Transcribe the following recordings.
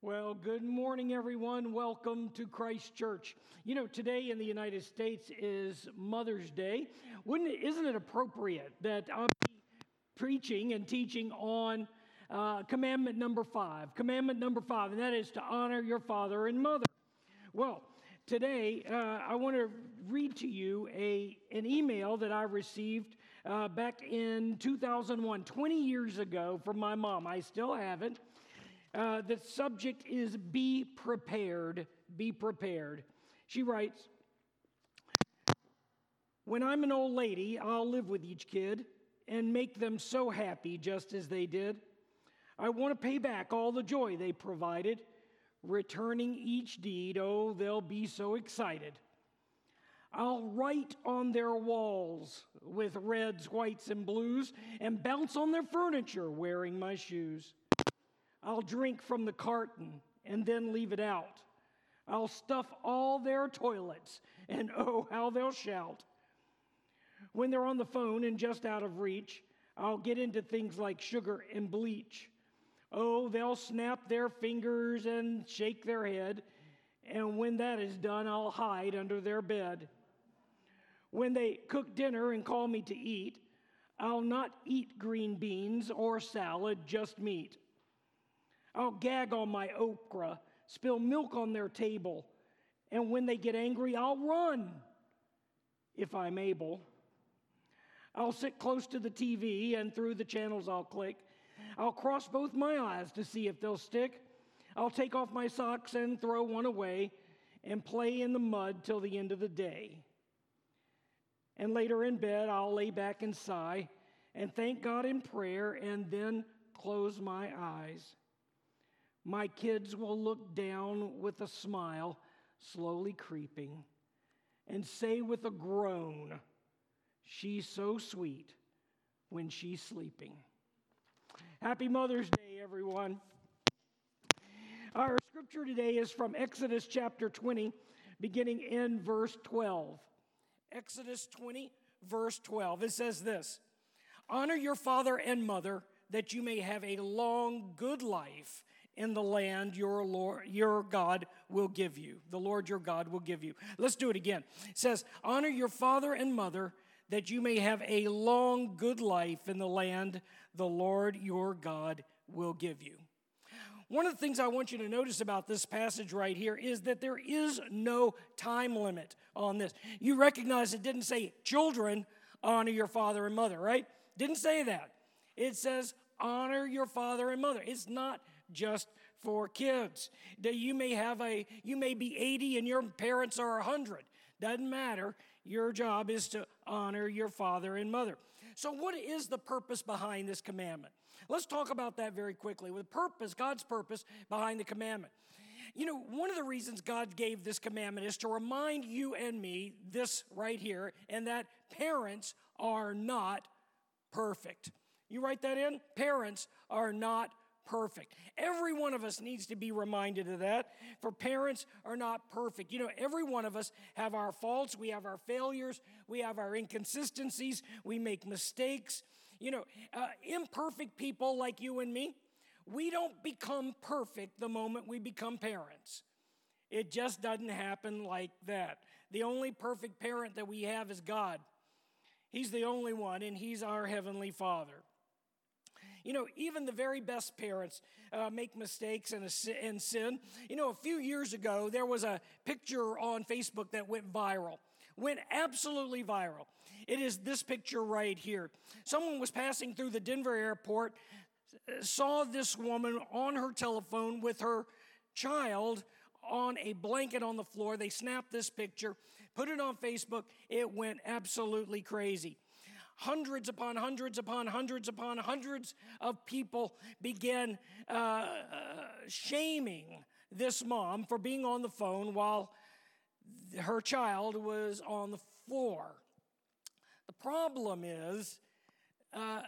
Well, good morning, everyone. Welcome to Christ Church. You know, today in the United States is Mother's Day. Wouldn't isn't it appropriate that I'm preaching and teaching on uh, commandment number five? Commandment number five, and that is to honor your father and mother. Well, today uh, I want to read to you a, an email that I received uh, back in 2001, 20 years ago, from my mom. I still have it. Uh, the subject is Be Prepared. Be Prepared. She writes When I'm an old lady, I'll live with each kid and make them so happy just as they did. I want to pay back all the joy they provided, returning each deed. Oh, they'll be so excited. I'll write on their walls with reds, whites, and blues and bounce on their furniture wearing my shoes. I'll drink from the carton and then leave it out. I'll stuff all their toilets, and oh, how they'll shout. When they're on the phone and just out of reach, I'll get into things like sugar and bleach. Oh, they'll snap their fingers and shake their head, and when that is done, I'll hide under their bed. When they cook dinner and call me to eat, I'll not eat green beans or salad, just meat. I'll gag on my okra, spill milk on their table, and when they get angry, I'll run if I'm able. I'll sit close to the TV and through the channels I'll click. I'll cross both my eyes to see if they'll stick. I'll take off my socks and throw one away and play in the mud till the end of the day. And later in bed, I'll lay back and sigh and thank God in prayer and then close my eyes. My kids will look down with a smile, slowly creeping, and say with a groan, She's so sweet when she's sleeping. Happy Mother's Day, everyone. Our scripture today is from Exodus chapter 20, beginning in verse 12. Exodus 20, verse 12. It says this Honor your father and mother, that you may have a long, good life in the land your Lord, your God will give you. The Lord your God will give you. Let's do it again. It says, Honor your father and mother, that you may have a long, good life in the land the Lord your God will give you. One of the things I want you to notice about this passage right here is that there is no time limit on this. You recognize it didn't say, children, honor your father and mother, right? Didn't say that. It says, honor your father and mother. It's not just for kids. That You may have a you may be 80 and your parents are 100. Doesn't matter. Your job is to honor your father and mother. So what is the purpose behind this commandment? Let's talk about that very quickly. With purpose, God's purpose behind the commandment. You know, one of the reasons God gave this commandment is to remind you and me this right here, and that parents are not perfect. You write that in? Parents are not perfect. Every one of us needs to be reminded of that. For parents are not perfect. You know, every one of us have our faults, we have our failures, we have our inconsistencies, we make mistakes. You know, uh, imperfect people like you and me, we don't become perfect the moment we become parents. It just doesn't happen like that. The only perfect parent that we have is God. He's the only one, and He's our Heavenly Father. You know, even the very best parents uh, make mistakes and, and sin. You know, a few years ago, there was a picture on Facebook that went viral went absolutely viral. It is this picture right here. Someone was passing through the Denver airport, saw this woman on her telephone with her child on a blanket on the floor. They snapped this picture, put it on Facebook. It went absolutely crazy hundreds upon hundreds upon hundreds upon hundreds of people began uh, uh, shaming this mom for being on the phone while her child was on the floor. The problem is, uh,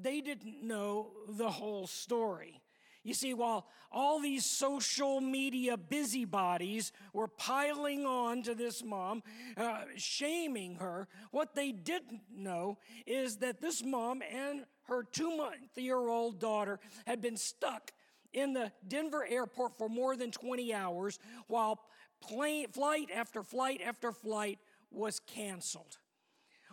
they didn't know the whole story. You see, while all these social media busybodies were piling on to this mom, uh, shaming her, what they didn't know is that this mom and her two month year old daughter had been stuck in the Denver airport for more than 20 hours while plane, flight after flight after flight was canceled.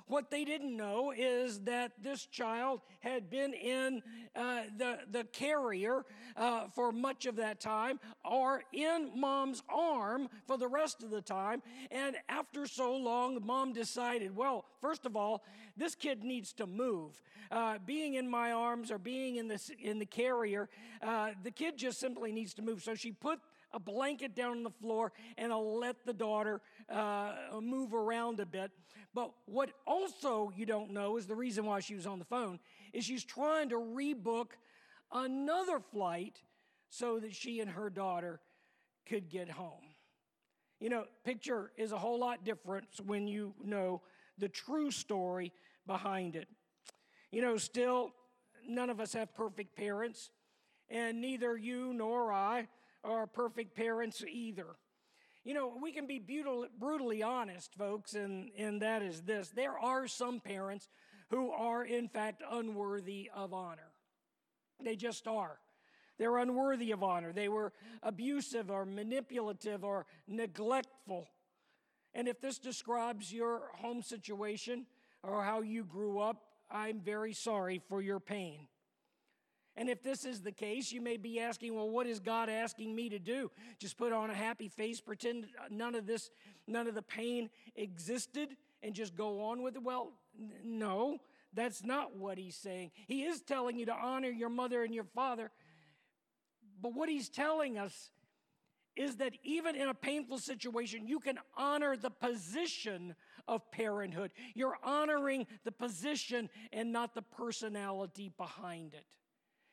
What they didn't know is that this child had been in uh, the, the carrier uh, for much of that time or in mom's arm for the rest of the time. And after so long, mom decided, well, first of all, this kid needs to move. Uh, being in my arms or being in, this, in the carrier, uh, the kid just simply needs to move. So she put a blanket down on the floor and I'll let the daughter uh, move around a bit. But what also you don't know is the reason why she was on the phone is she's trying to rebook another flight so that she and her daughter could get home. You know, picture is a whole lot different when you know the true story behind it. You know, still, none of us have perfect parents, and neither you nor I are perfect parents either. You know, we can be brutally honest, folks, and, and that is this. There are some parents who are, in fact, unworthy of honor. They just are. They're unworthy of honor. They were abusive or manipulative or neglectful. And if this describes your home situation or how you grew up, I'm very sorry for your pain. And if this is the case, you may be asking, well, what is God asking me to do? Just put on a happy face, pretend none of this, none of the pain existed, and just go on with it? Well, n- no, that's not what he's saying. He is telling you to honor your mother and your father. But what he's telling us is that even in a painful situation, you can honor the position of parenthood. You're honoring the position and not the personality behind it.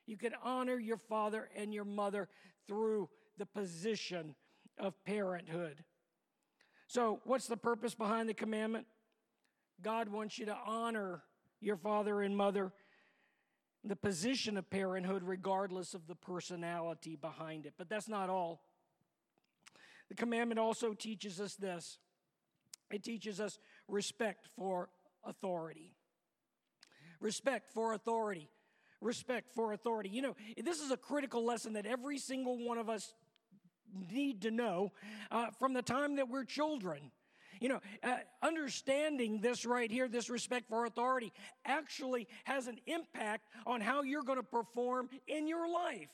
You can honor your father and your mother through the position of parenthood. So, what's the purpose behind the commandment? God wants you to honor your father and mother, the position of parenthood, regardless of the personality behind it. But that's not all. The commandment also teaches us this it teaches us respect for authority. Respect for authority respect for authority. You know, this is a critical lesson that every single one of us need to know uh, from the time that we're children. You know, uh, understanding this right here, this respect for authority, actually has an impact on how you're going to perform in your life.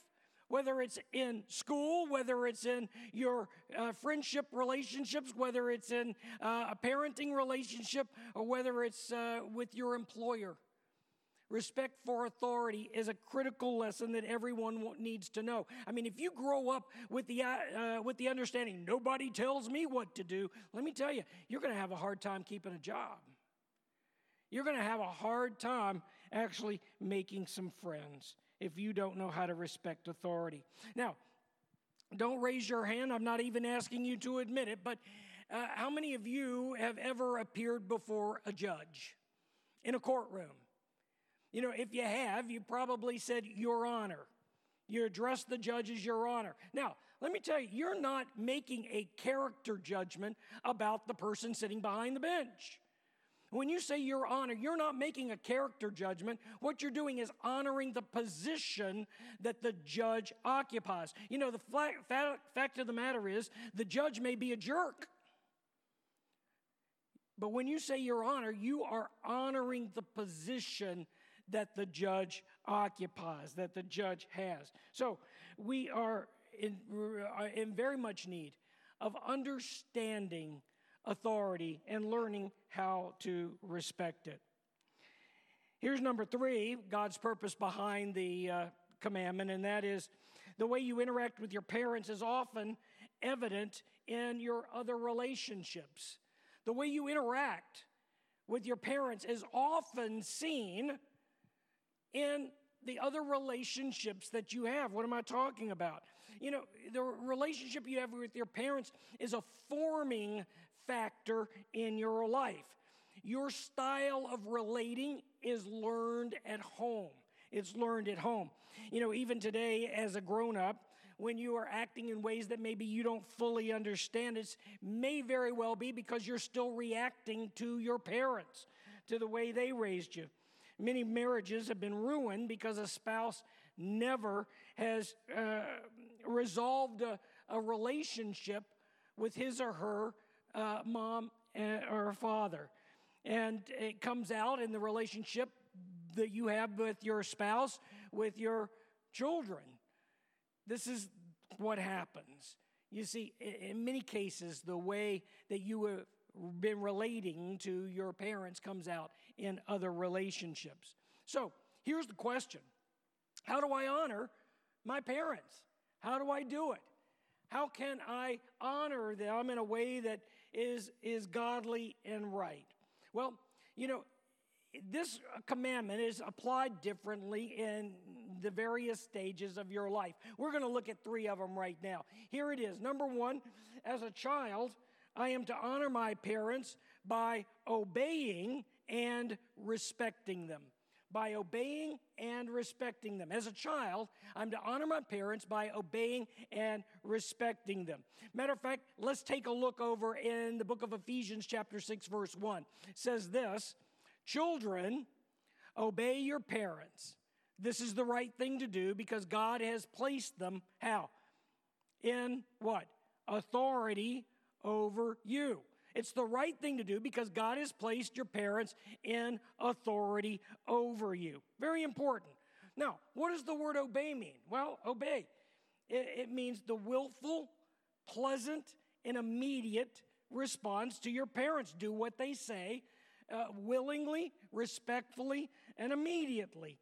Whether it's in school, whether it's in your uh, friendship relationships, whether it's in uh, a parenting relationship, or whether it's uh, with your employer. Respect for authority is a critical lesson that everyone needs to know. I mean, if you grow up with the, uh, with the understanding nobody tells me what to do, let me tell you, you're going to have a hard time keeping a job. You're going to have a hard time actually making some friends if you don't know how to respect authority. Now, don't raise your hand. I'm not even asking you to admit it, but uh, how many of you have ever appeared before a judge in a courtroom? You know, if you have, you probably said, Your Honor. You address the judge as Your Honor. Now, let me tell you, you're not making a character judgment about the person sitting behind the bench. When you say Your Honor, you're not making a character judgment. What you're doing is honoring the position that the judge occupies. You know, the fact of the matter is, the judge may be a jerk. But when you say Your Honor, you are honoring the position that the judge occupies, that the judge has. So we are in, in very much need of understanding authority and learning how to respect it. Here's number three God's purpose behind the uh, commandment, and that is the way you interact with your parents is often evident in your other relationships. The way you interact with your parents is often seen in the other relationships that you have. What am I talking about? You know, the relationship you have with your parents is a forming factor in your life. Your style of relating is learned at home. It's learned at home. You know, even today, as a grown up, when you are acting in ways that maybe you don't fully understand, it may very well be because you're still reacting to your parents, to the way they raised you. Many marriages have been ruined because a spouse never has uh, resolved a, a, relationship with his or her uh, mom uh, or father. And it comes out in the relationship that you have with your spouse, with your children. This is what happens. You see, in many cases, the way that you have been relating to your parents comes out in other relationships. So here's the question How do I honor my parents? How do I do it? How can I honor them in a way that is, is godly and right? Well, you know, this commandment is applied differently in the various stages of your life. We're going to look at three of them right now. Here it is. Number one, as a child, I am to honor my parents by obeying and respecting them. By obeying and respecting them. As a child, I'm to honor my parents by obeying and respecting them. Matter of fact, let's take a look over in the book of Ephesians, chapter 6, verse 1. It says this Children, obey your parents this is the right thing to do because God has placed them how? In what? Authority over you. It's the right thing to do because God has placed your parents in authority over you. Very important. Now, what does the word obey mean? Well, obey. It, it means the willful, pleasant, and immediate response to your parents. Do what they say uh, willingly, respectfully, and immediately.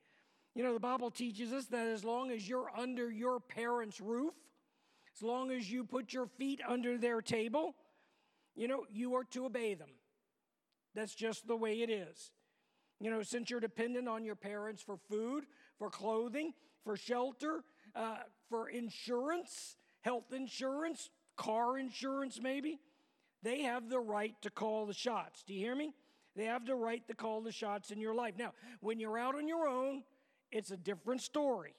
You know, the Bible teaches us that as long as you're under your parents' roof, as long as you put your feet under their table, you know, you are to obey them. That's just the way it is. You know, since you're dependent on your parents for food, for clothing, for shelter, uh, for insurance, health insurance, car insurance, maybe, they have the right to call the shots. Do you hear me? They have the right to call the shots in your life. Now, when you're out on your own, it's a different story.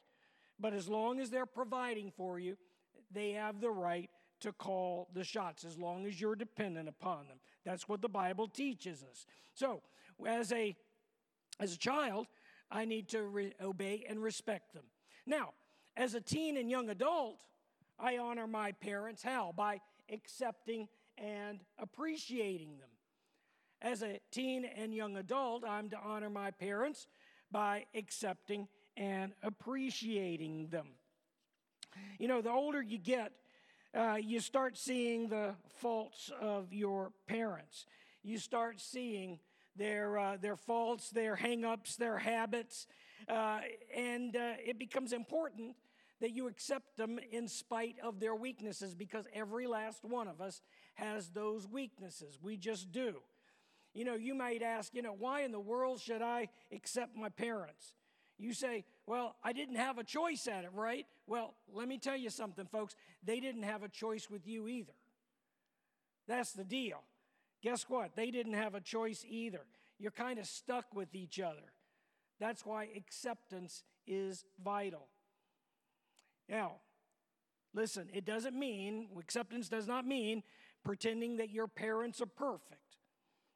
But as long as they're providing for you, they have the right to call the shots as long as you're dependent upon them. That's what the Bible teaches us. So, as a as a child, I need to re- obey and respect them. Now, as a teen and young adult, I honor my parents how? By accepting and appreciating them. As a teen and young adult, I'm to honor my parents by accepting and appreciating them. You know, the older you get, uh, you start seeing the faults of your parents. You start seeing their, uh, their faults, their hangups, their habits, uh, and uh, it becomes important that you accept them in spite of their weaknesses because every last one of us has those weaknesses. We just do. You know, you might ask, you know, why in the world should I accept my parents? You say, well, I didn't have a choice at it, right? Well, let me tell you something, folks. They didn't have a choice with you either. That's the deal. Guess what? They didn't have a choice either. You're kind of stuck with each other. That's why acceptance is vital. Now, listen, it doesn't mean, acceptance does not mean pretending that your parents are perfect.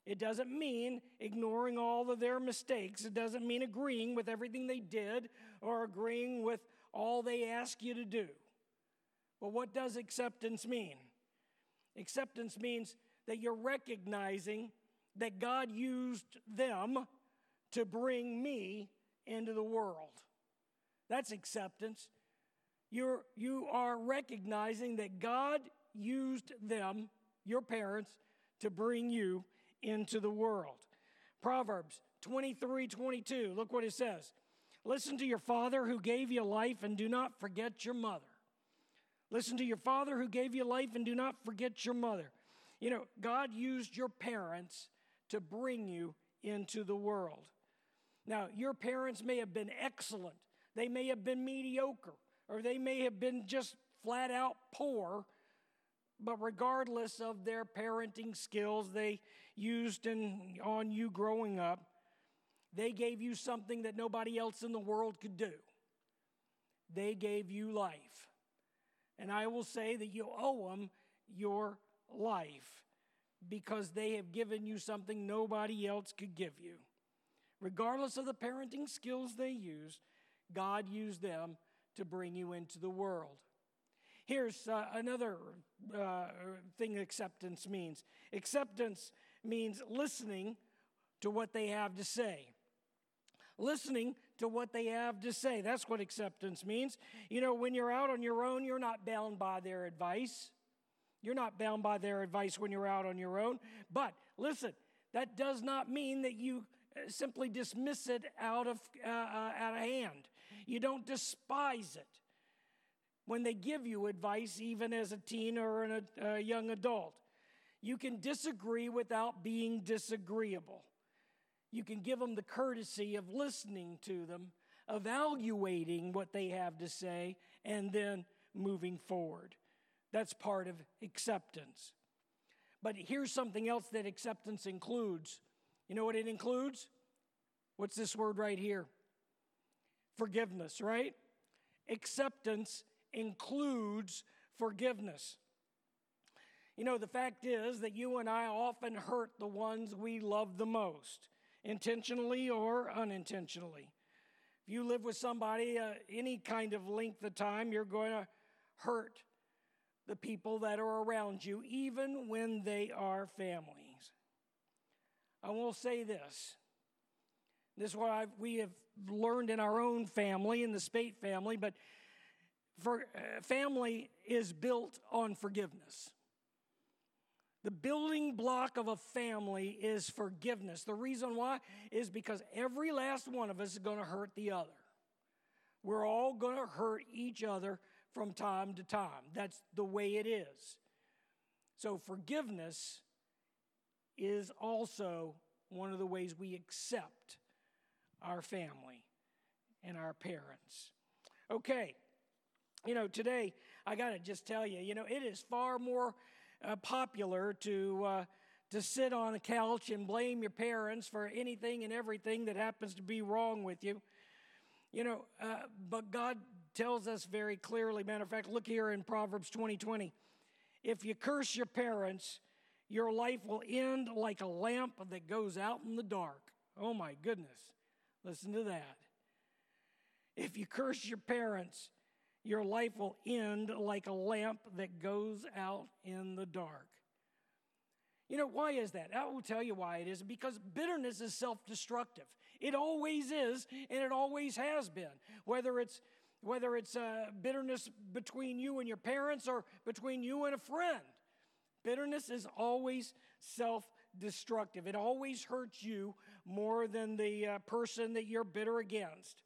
It doesn't mean ignoring all of their mistakes. It doesn't mean agreeing with everything they did or agreeing with all they ask you to do. But what does acceptance mean? Acceptance means that you're recognizing that God used them to bring me into the world. That's acceptance. You're, you are recognizing that God used them, your parents, to bring you into the world. Proverbs 23 22, look what it says. Listen to your father who gave you life and do not forget your mother. Listen to your father who gave you life and do not forget your mother. You know, God used your parents to bring you into the world. Now, your parents may have been excellent, they may have been mediocre, or they may have been just flat out poor, but regardless of their parenting skills they used in, on you growing up, they gave you something that nobody else in the world could do. They gave you life. And I will say that you owe them your life because they have given you something nobody else could give you. Regardless of the parenting skills they used, God used them to bring you into the world. Here's uh, another uh, thing acceptance means acceptance means listening to what they have to say. Listening to what they have to say. That's what acceptance means. You know, when you're out on your own, you're not bound by their advice. You're not bound by their advice when you're out on your own. But listen, that does not mean that you uh, simply dismiss it out of, uh, uh, out of hand. You don't despise it when they give you advice, even as a teen or an, a young adult. You can disagree without being disagreeable. You can give them the courtesy of listening to them, evaluating what they have to say, and then moving forward. That's part of acceptance. But here's something else that acceptance includes. You know what it includes? What's this word right here? Forgiveness, right? Acceptance includes forgiveness. You know, the fact is that you and I often hurt the ones we love the most, intentionally or unintentionally. If you live with somebody uh, any kind of length of time, you're going to hurt the people that are around you, even when they are families. I will say this. This is what I've, we have learned in our own family, in the Speight family, but for, uh, family is built on forgiveness. The building block of a family is forgiveness. The reason why is because every last one of us is going to hurt the other. We're all going to hurt each other from time to time. That's the way it is. So, forgiveness is also one of the ways we accept our family and our parents. Okay, you know, today, I got to just tell you, you know, it is far more uh, popular to, uh, to sit on a couch and blame your parents for anything and everything that happens to be wrong with you. You know, uh, but God tells us very clearly, matter of fact, look here in Proverbs 20 20. If you curse your parents, your life will end like a lamp that goes out in the dark. Oh my goodness. Listen to that. If you curse your parents, your life will end like a lamp that goes out in the dark. You know, why is that? I will tell you why it is. Because bitterness is self destructive. It always is, and it always has been. Whether it's whether it's uh, bitterness between you and your parents or between you and a friend, bitterness is always self destructive. It always hurts you more than the uh, person that you're bitter against.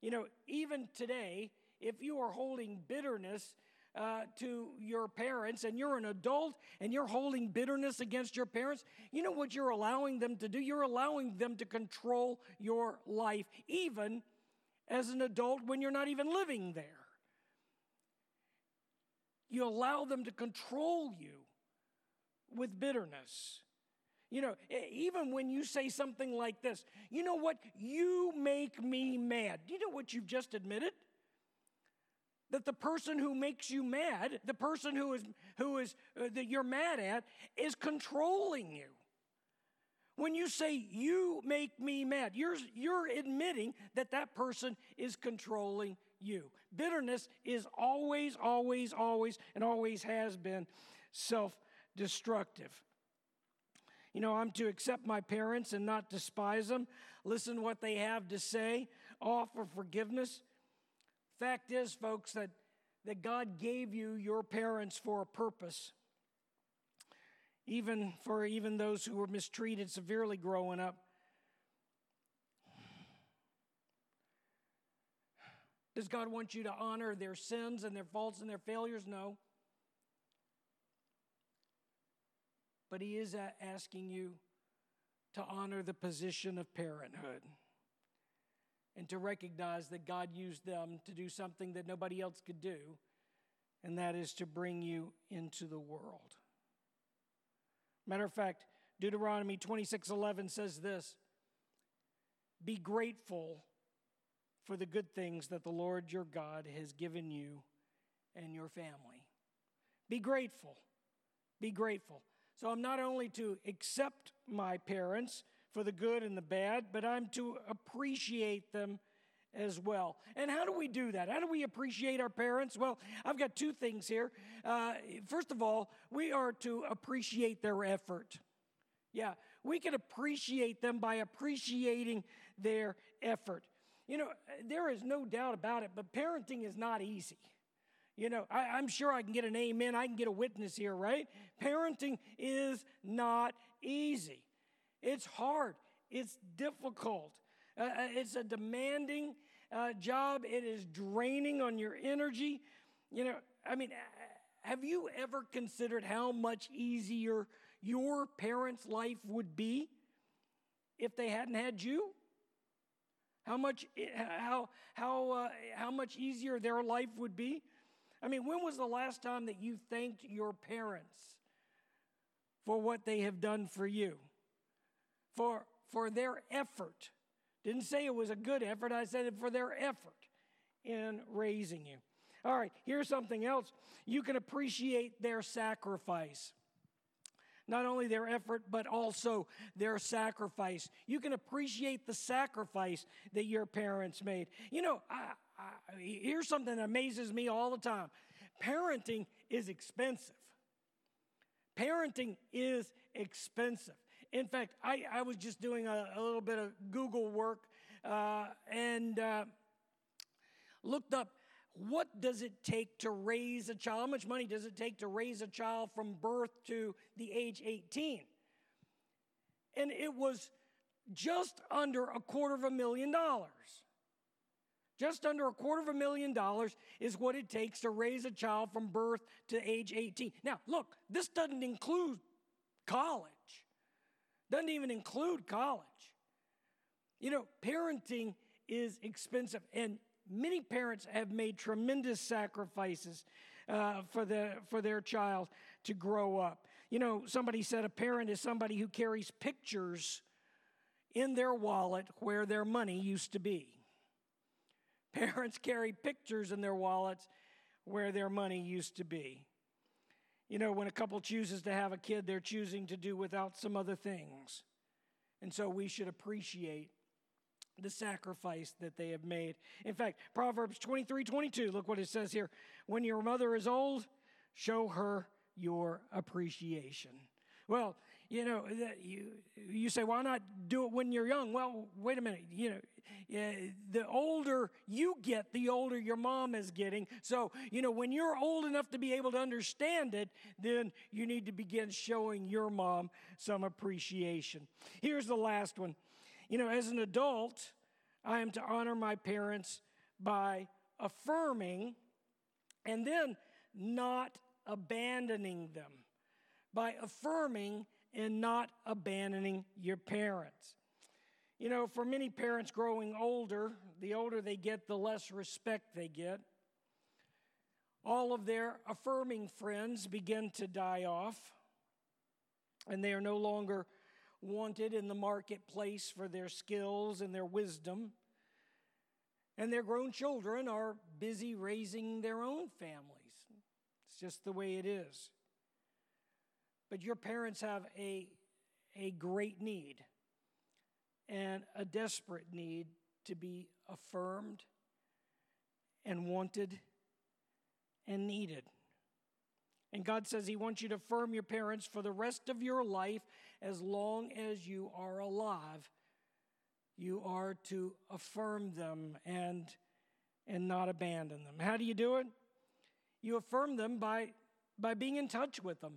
You know, even today, if you are holding bitterness uh, to your parents and you're an adult and you're holding bitterness against your parents, you know what you're allowing them to do? You're allowing them to control your life, even as an adult when you're not even living there. You allow them to control you with bitterness. You know, even when you say something like this, you know what? You make me mad. Do you know what you've just admitted? That the person who makes you mad, the person who is who is uh, that you're mad at is controlling you. When you say you make me mad, you're you're admitting that that person is controlling you. Bitterness is always always always and always has been self-destructive. You know, I'm to accept my parents and not despise them, listen what they have to say, offer forgiveness Fact is, folks, that, that God gave you your parents for a purpose. Even for even those who were mistreated severely growing up. Does God want you to honor their sins and their faults and their failures? No. But He is asking you to honor the position of parenthood and to recognize that God used them to do something that nobody else could do, and that is to bring you into the world. Matter of fact, Deuteronomy 26:11 says this: Be grateful for the good things that the Lord your God has given you and your family. Be grateful. Be grateful. So I'm not only to accept my parents, for the good and the bad, but I'm to appreciate them as well. And how do we do that? How do we appreciate our parents? Well, I've got two things here. Uh, first of all, we are to appreciate their effort. Yeah, we can appreciate them by appreciating their effort. You know, there is no doubt about it, but parenting is not easy. You know, I, am sure I can get an amen. I can get a witness here, right? Parenting is not easy. It's hard. It's difficult. Uh, uh it's a demanding uh, job. It is draining on your energy. You know, I mean, have you ever considered how much easier your parents' life would be if they hadn't had you? How much, how, how, uh, how much easier their life would be? I mean, when was the last time that you thanked your parents for what they have done for you? For, for their effort. Didn't say it was a good effort, I said it for their effort in raising you. All right, here's something else. You can appreciate their sacrifice not only their effort, but also their sacrifice. You can appreciate the sacrifice that your parents made. You know, I, I, here's something that amazes me all the time parenting is expensive. Parenting is expensive. In fact, I, I was just doing a, a little bit of Google work uh, and uh, looked up what does it take to raise a child? How much money does it take to raise a child from birth to the age 18? And it was just under a quarter of a million dollars. Just under a quarter of a million dollars is what it takes to raise a child from birth to age 18. Now, look, this doesn't include college, doesn't even include college. You know, parenting is expensive. And many parents have made tremendous sacrifices uh, for, the, for their child to grow up. You know, somebody said a parent is somebody who carries pictures in their wallet where their money used to be. Parents carry pictures in their wallets where their money used to be. You know, when a couple chooses to have a kid, they're choosing to do without some other things. And so we should appreciate the sacrifice that they have made. In fact, Proverbs 23 22, look what it says here. When your mother is old, show her your appreciation. Well, you know, you, you say, why not do it when you're young? Well, wait a minute. You know, the older you get, the older your mom is getting. So, you know, when you're old enough to be able to understand it, then you need to begin showing your mom some appreciation. Here's the last one you know, as an adult, I am to honor my parents by affirming and then not abandoning them. By affirming and not abandoning your parents. You know, for many parents growing older, the older they get, the less respect they get. All of their affirming friends begin to die off, and they are no longer wanted in the marketplace for their skills and their wisdom. And their grown children are busy raising their own families. It's just the way it is. But your parents have a, a great need and a desperate need to be affirmed and wanted and needed. And God says He wants you to affirm your parents for the rest of your life as long as you are alive. You are to affirm them and, and not abandon them. How do you do it? You affirm them by, by being in touch with them.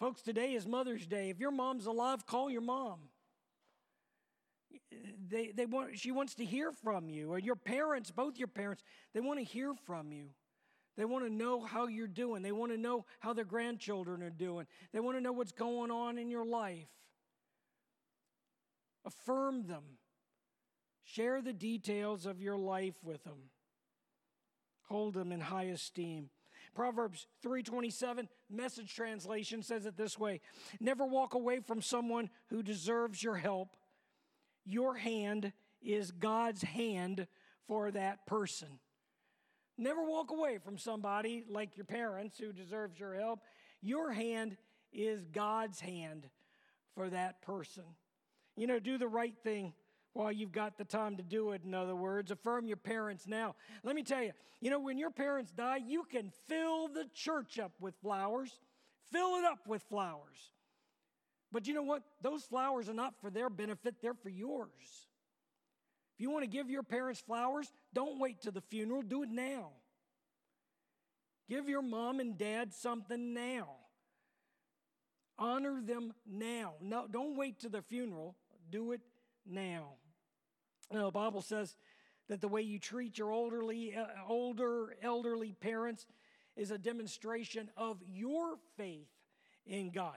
Folks, today is Mother's Day. If your mom's alive, call your mom. They, they want, she wants to hear from you, or your parents, both your parents, they want to hear from you. They want to know how you're doing. They want to know how their grandchildren are doing. They want to know what's going on in your life. Affirm them. Share the details of your life with them. Hold them in high esteem. Proverbs 3:27 message translation says it this way: Never walk away from someone who deserves your help. Your hand is God's hand for that person. Never walk away from somebody like your parents who deserves your help. Your hand is God's hand for that person. You know, do the right thing while you've got the time to do it, in other words. Affirm your parents now. Let me tell you, you know, when your parents die, you can fill the church up with flowers, fill it up with flowers. But you know what? Those flowers are not for their benefit, they're for yours. If you want to give your parents flowers, don't wait to the funeral, do it now. Give your mom and dad something now. Honor them now. No, don't wait to the funeral. Do it now. Now, the Bible says that the way you treat your elderly, uh, older, elderly parents is a demonstration of your faith in God.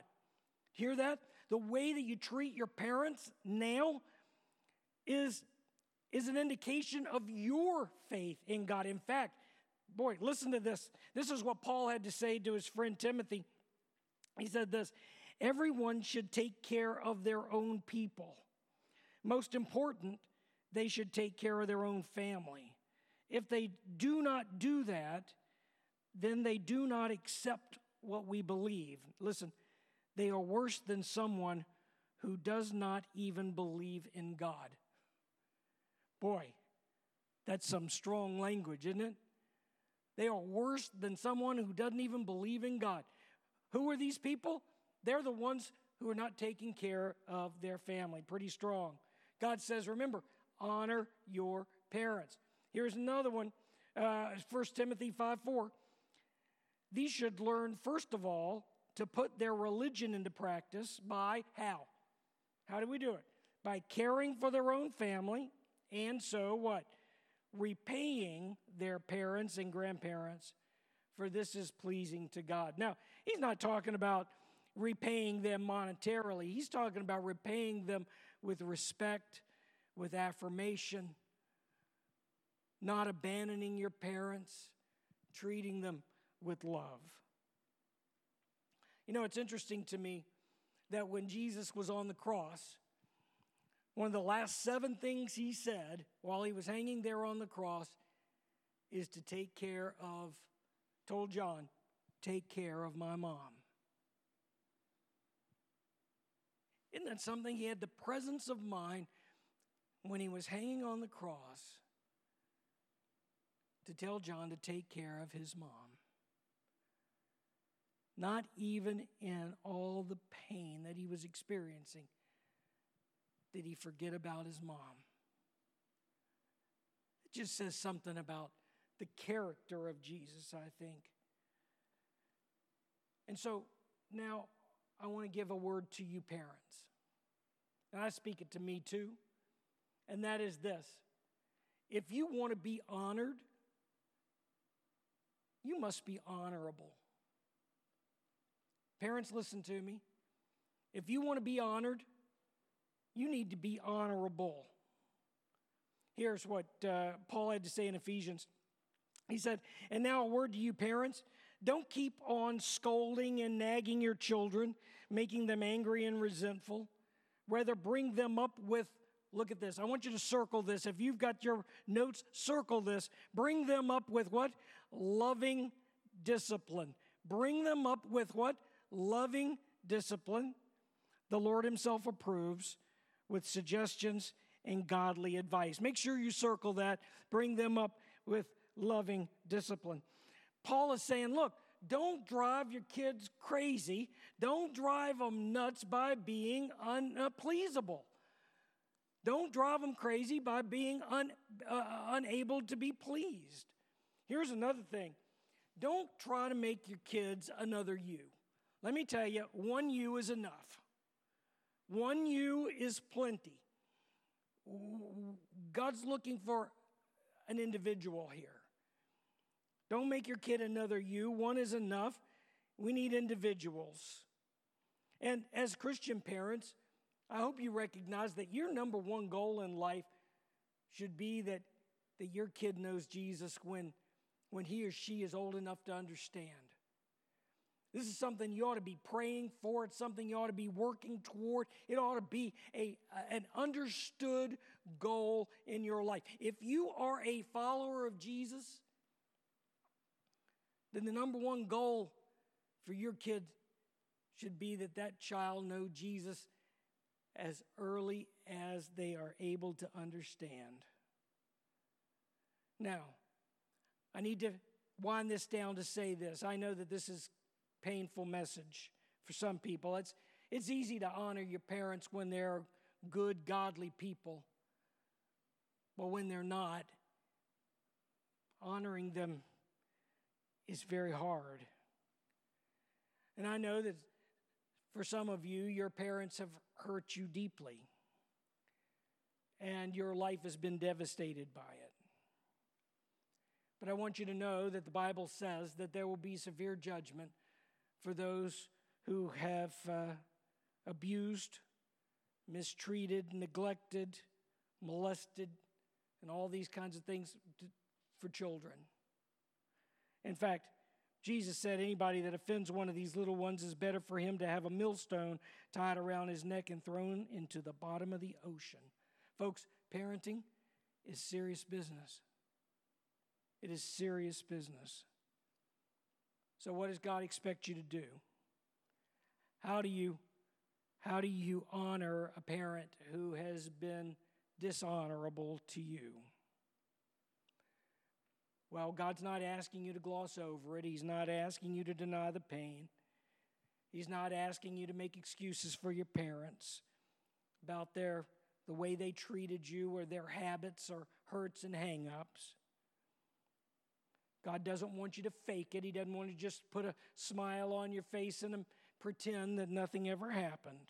Hear that? The way that you treat your parents now is, is an indication of your faith in God. In fact, boy, listen to this. This is what Paul had to say to his friend Timothy. He said this Everyone should take care of their own people. Most important, they should take care of their own family. If they do not do that, then they do not accept what we believe. Listen, they are worse than someone who does not even believe in God. Boy, that's some strong language, isn't it? They are worse than someone who doesn't even believe in God. Who are these people? They're the ones who are not taking care of their family. Pretty strong. God says, remember, honor your parents. Here's another one uh, 1 Timothy 5 4. These should learn, first of all, to put their religion into practice by how? How do we do it? By caring for their own family and so what? Repaying their parents and grandparents, for this is pleasing to God. Now, he's not talking about repaying them monetarily, he's talking about repaying them with respect, with affirmation, not abandoning your parents, treating them with love. You know, it's interesting to me that when Jesus was on the cross, one of the last seven things he said while he was hanging there on the cross is to take care of, told John, take care of my mom. Isn't that something? He had the presence of mind when he was hanging on the cross to tell John to take care of his mom. Not even in all the pain that he was experiencing did he forget about his mom. It just says something about the character of Jesus, I think. And so now I want to give a word to you, parents. And I speak it to me too. And that is this if you want to be honored, you must be honorable. Parents, listen to me. If you want to be honored, you need to be honorable. Here's what uh, Paul had to say in Ephesians. He said, And now a word to you, parents. Don't keep on scolding and nagging your children, making them angry and resentful. Rather, bring them up with, look at this. I want you to circle this. If you've got your notes, circle this. Bring them up with what? Loving discipline. Bring them up with what? Loving discipline. The Lord Himself approves with suggestions and godly advice. Make sure you circle that. Bring them up with loving discipline. Paul is saying, look, don't drive your kids crazy. Don't drive them nuts by being unpleasable. Don't drive them crazy by being un, uh, unable to be pleased. Here's another thing don't try to make your kids another you. Let me tell you, one you is enough. One you is plenty. God's looking for an individual here. Don't make your kid another you. One is enough. We need individuals. And as Christian parents, I hope you recognize that your number one goal in life should be that, that your kid knows Jesus when, when he or she is old enough to understand. This is something you ought to be praying for. It's something you ought to be working toward. It ought to be a, an understood goal in your life. If you are a follower of Jesus, then the number one goal for your kid should be that that child know Jesus as early as they are able to understand. Now, I need to wind this down to say this. I know that this is painful message for some people. It's it's easy to honor your parents when they're good, godly people. But when they're not, honoring them is very hard. And I know that for some of you, your parents have hurt you deeply, and your life has been devastated by it. But I want you to know that the Bible says that there will be severe judgment for those who have uh, abused, mistreated, neglected, molested, and all these kinds of things for children. In fact, Jesus said anybody that offends one of these little ones is better for him to have a millstone tied around his neck and thrown into the bottom of the ocean. Folks, parenting is serious business. It is serious business. So, what does God expect you to do? How do you how do you honor a parent who has been dishonorable to you? Well, God's not asking you to gloss over it. He's not asking you to deny the pain. He's not asking you to make excuses for your parents about their the way they treated you or their habits or hurts and hang-ups. God doesn't want you to fake it. He doesn't want to just put a smile on your face and um, pretend that nothing ever happened.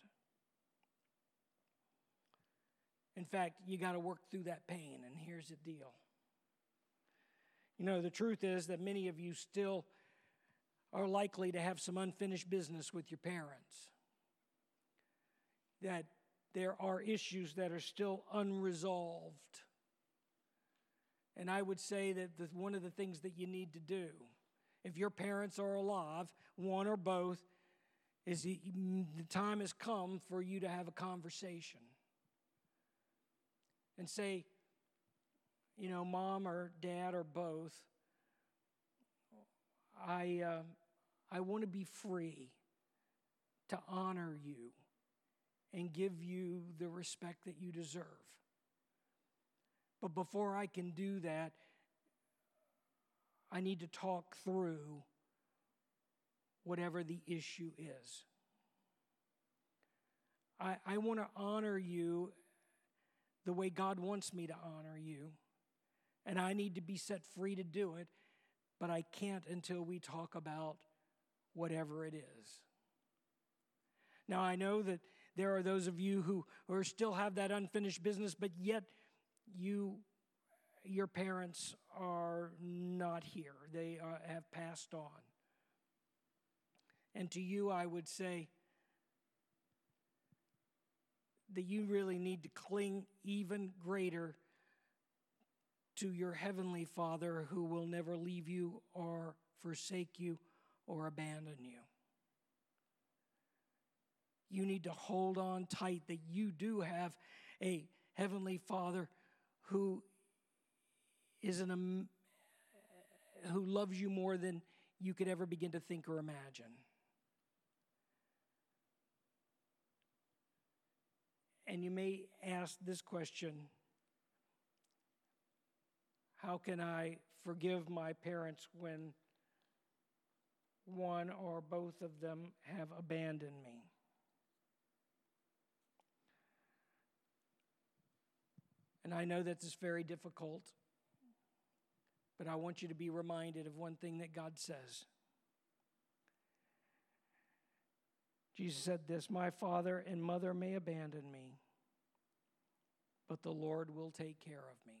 In fact, you got to work through that pain, and here's the deal. You know, the truth is that many of you still are likely to have some unfinished business with your parents. That there are issues that are still unresolved. And I would say that the, one of the things that you need to do, if your parents are alive, one or both, is the, the time has come for you to have a conversation and say, you know, mom or dad or both, I, uh, I want to be free to honor you and give you the respect that you deserve. But before I can do that, I need to talk through whatever the issue is. I, I want to honor you the way God wants me to honor you. And I need to be set free to do it, but I can't until we talk about whatever it is. Now, I know that there are those of you who, who still have that unfinished business, but yet you, your parents are not here. They uh, have passed on. And to you, I would say that you really need to cling even greater to your heavenly Father who will never leave you or forsake you or abandon you. You need to hold on tight that you do have a heavenly Father who is an who loves you more than you could ever begin to think or imagine. And you may ask this question How can I forgive my parents when one or both of them have abandoned me? And I know that this is very difficult, but I want you to be reminded of one thing that God says. Jesus said this My father and mother may abandon me, but the Lord will take care of me.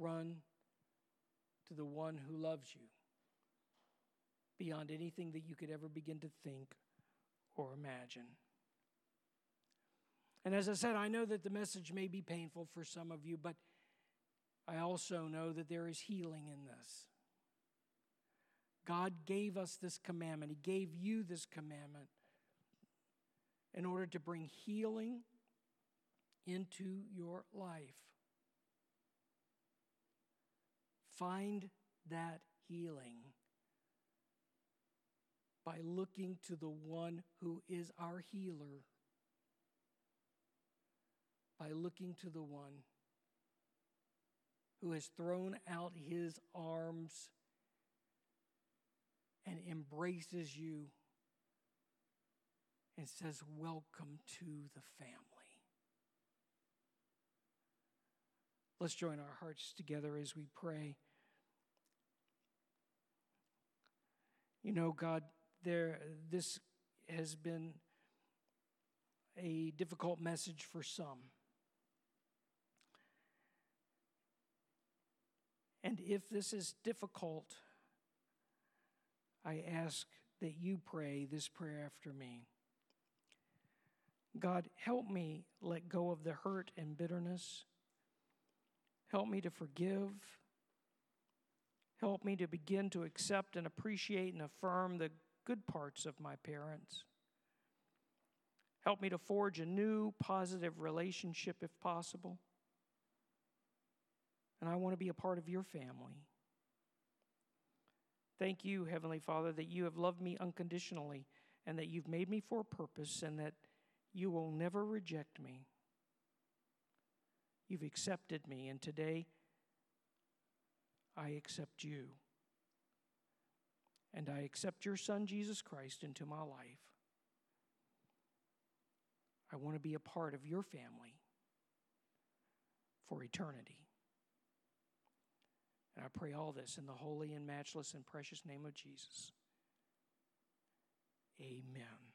Run to the one who loves you beyond anything that you could ever begin to think or imagine. And as I said, I know that the message may be painful for some of you, but I also know that there is healing in this. God gave us this commandment, He gave you this commandment in order to bring healing into your life. Find that healing by looking to the one who is our healer, by looking to the one who has thrown out his arms and embraces you and says, Welcome to the family. Let's join our hearts together as we pray. You know, God, there this has been a difficult message for some. And if this is difficult, I ask that you pray this prayer after me. God, help me let go of the hurt and bitterness. Help me to forgive. Help me to begin to accept and appreciate and affirm the good parts of my parents. Help me to forge a new positive relationship if possible. And I want to be a part of your family. Thank you, Heavenly Father, that you have loved me unconditionally and that you've made me for a purpose and that you will never reject me. You've accepted me, and today I accept you. And I accept your Son, Jesus Christ, into my life. I want to be a part of your family for eternity. And I pray all this in the holy and matchless and precious name of Jesus. Amen.